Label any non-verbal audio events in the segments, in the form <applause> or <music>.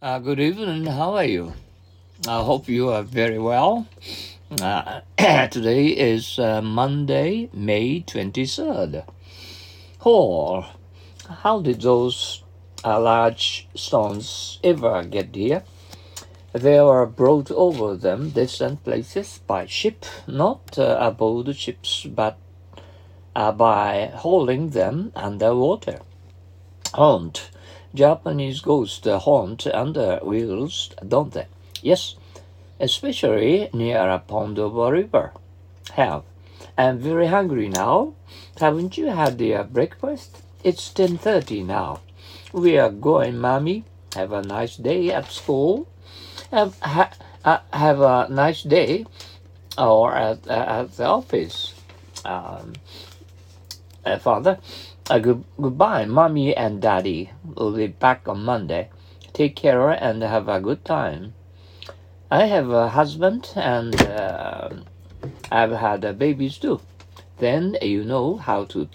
Uh, good evening. How are you? I hope you are very well. Uh, <clears throat> today is uh, Monday, May 23rd. Oh, how did those uh, large stones ever get here? They were brought over them distant places by ship, not uh, aboard ships, but uh, by hauling them underwater. Haunt. Japanese ghosts haunt under wheels, don't they? Yes, especially near a pond of a river. Have. I'm very hungry now. Haven't you had your breakfast? It's 10.30 now. We are going, Mommy. Have a nice day at school. Have, ha, uh, have a nice day or at, uh, at the office. Um, uh, Father, uh, good, goodbye, Mommy and Daddy. We'll be back on Monday. Take care and have a good time. I have a husband and uh, I've had uh, babies too. Then you know how to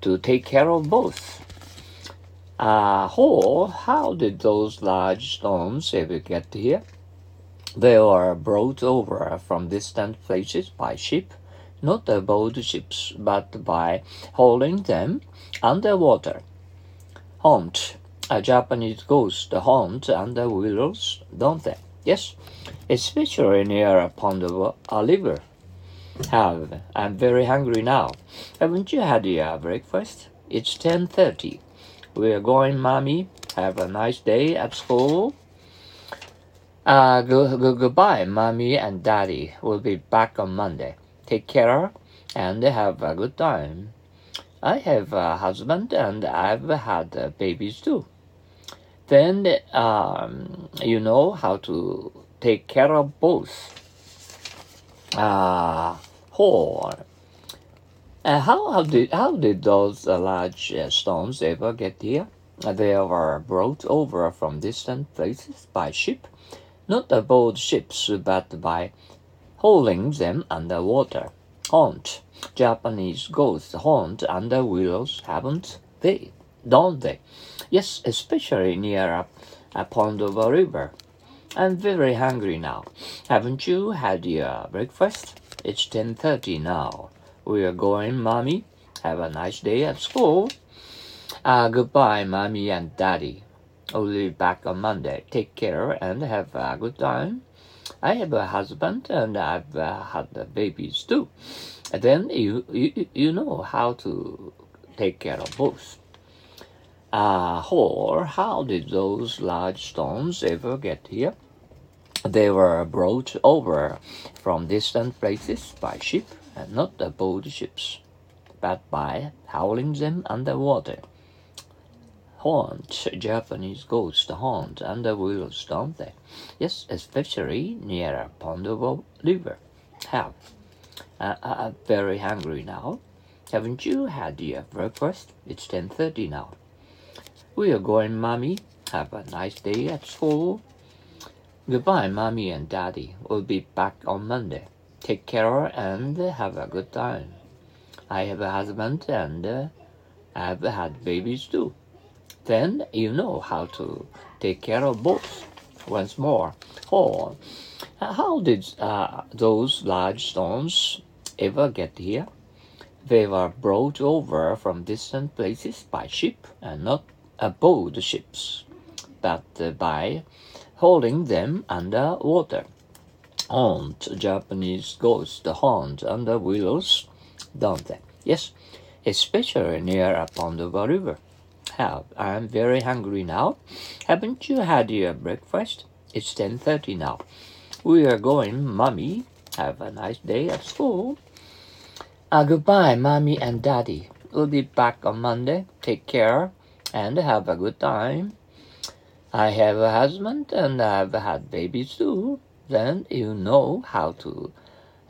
to take care of both. Uh, oh, how did those large stones ever get here? They were brought over from distant places by ship, not aboard ships, but by hauling them underwater. Haunt. A Japanese ghost haunt under willows, don't they? Yes, especially near a pond of a river. Have. I'm very hungry now. Haven't you had your breakfast? It's 10.30. We're going, Mommy. Have a nice day at school. Uh, go, go, goodbye, Mommy and Daddy. We'll be back on Monday. Take care and have a good time. I have a husband and I've had babies too. Then um, you know how to take care of both. Ah, uh, whore. Uh, how, how did how did those uh, large uh, stones ever get here? They were brought over from distant places by ship, not aboard ships, but by hauling them underwater. Haunt. Japanese ghosts haunt under willows, haven't they? Don't they? Yes, especially near a, a pond of a river. I'm very hungry now. Haven't you had your breakfast? It's 10.30 now. We're going, Mommy. Have a nice day at school. Uh, goodbye, Mommy and Daddy. I'll be back on Monday. Take care and have a good time. I have a husband and I've uh, had babies too. And then you, you, you know how to take care of both. Uh, or how did those large stones ever get here? They were brought over from distant places by ship and not aboard ships, but by hauling them underwater. Haunt, Japanese ghosts haunt under wheels, don't they? Yes, especially near a pond of river. Have. Uh, I'm very hungry now. Haven't you had your breakfast? It's 10.30 now. We are going, Mommy. Have a nice day at school. Goodbye, Mommy and Daddy. We'll be back on Monday. Take care and have a good time. I have a husband and uh, I've had babies too. Then you know how to take care of both. Once more, oh, how did uh, those large stones ever get here? They were brought over from distant places by ship and not aboard ships, but uh, by holding them under water. Haunt Japanese ghosts haunt under willows, don't they? Yes, especially near a pond of a river. Have I'm very hungry now. Haven't you had your breakfast? It's ten thirty now. We are going, Mummy. Have a nice day at school. Uh, goodbye, Mommy and Daddy. We'll be back on Monday. Take care and have a good time. I have a husband and I've had babies too. Then you know how to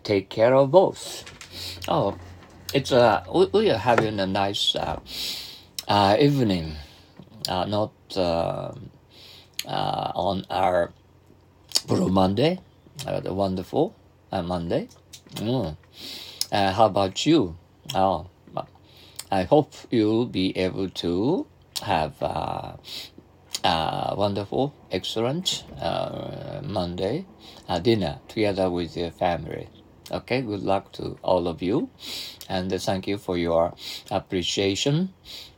take care of both. Oh, it's uh, we are having a nice uh, uh, evening, uh, not uh, uh, on our Blue Monday, uh, the wonderful uh, Monday. Mm. How about you? Oh, I hope you'll be able to have uh, wonderful, excellent Monday dinner together with your family. Okay, good luck to all of you, and thank you for your appreciation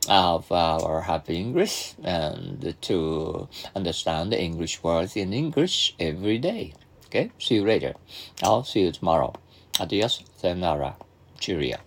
of our happy English and to understand the English words in English every day. Okay, see you later. I'll see you tomorrow. Adios, sayonara, cheerio.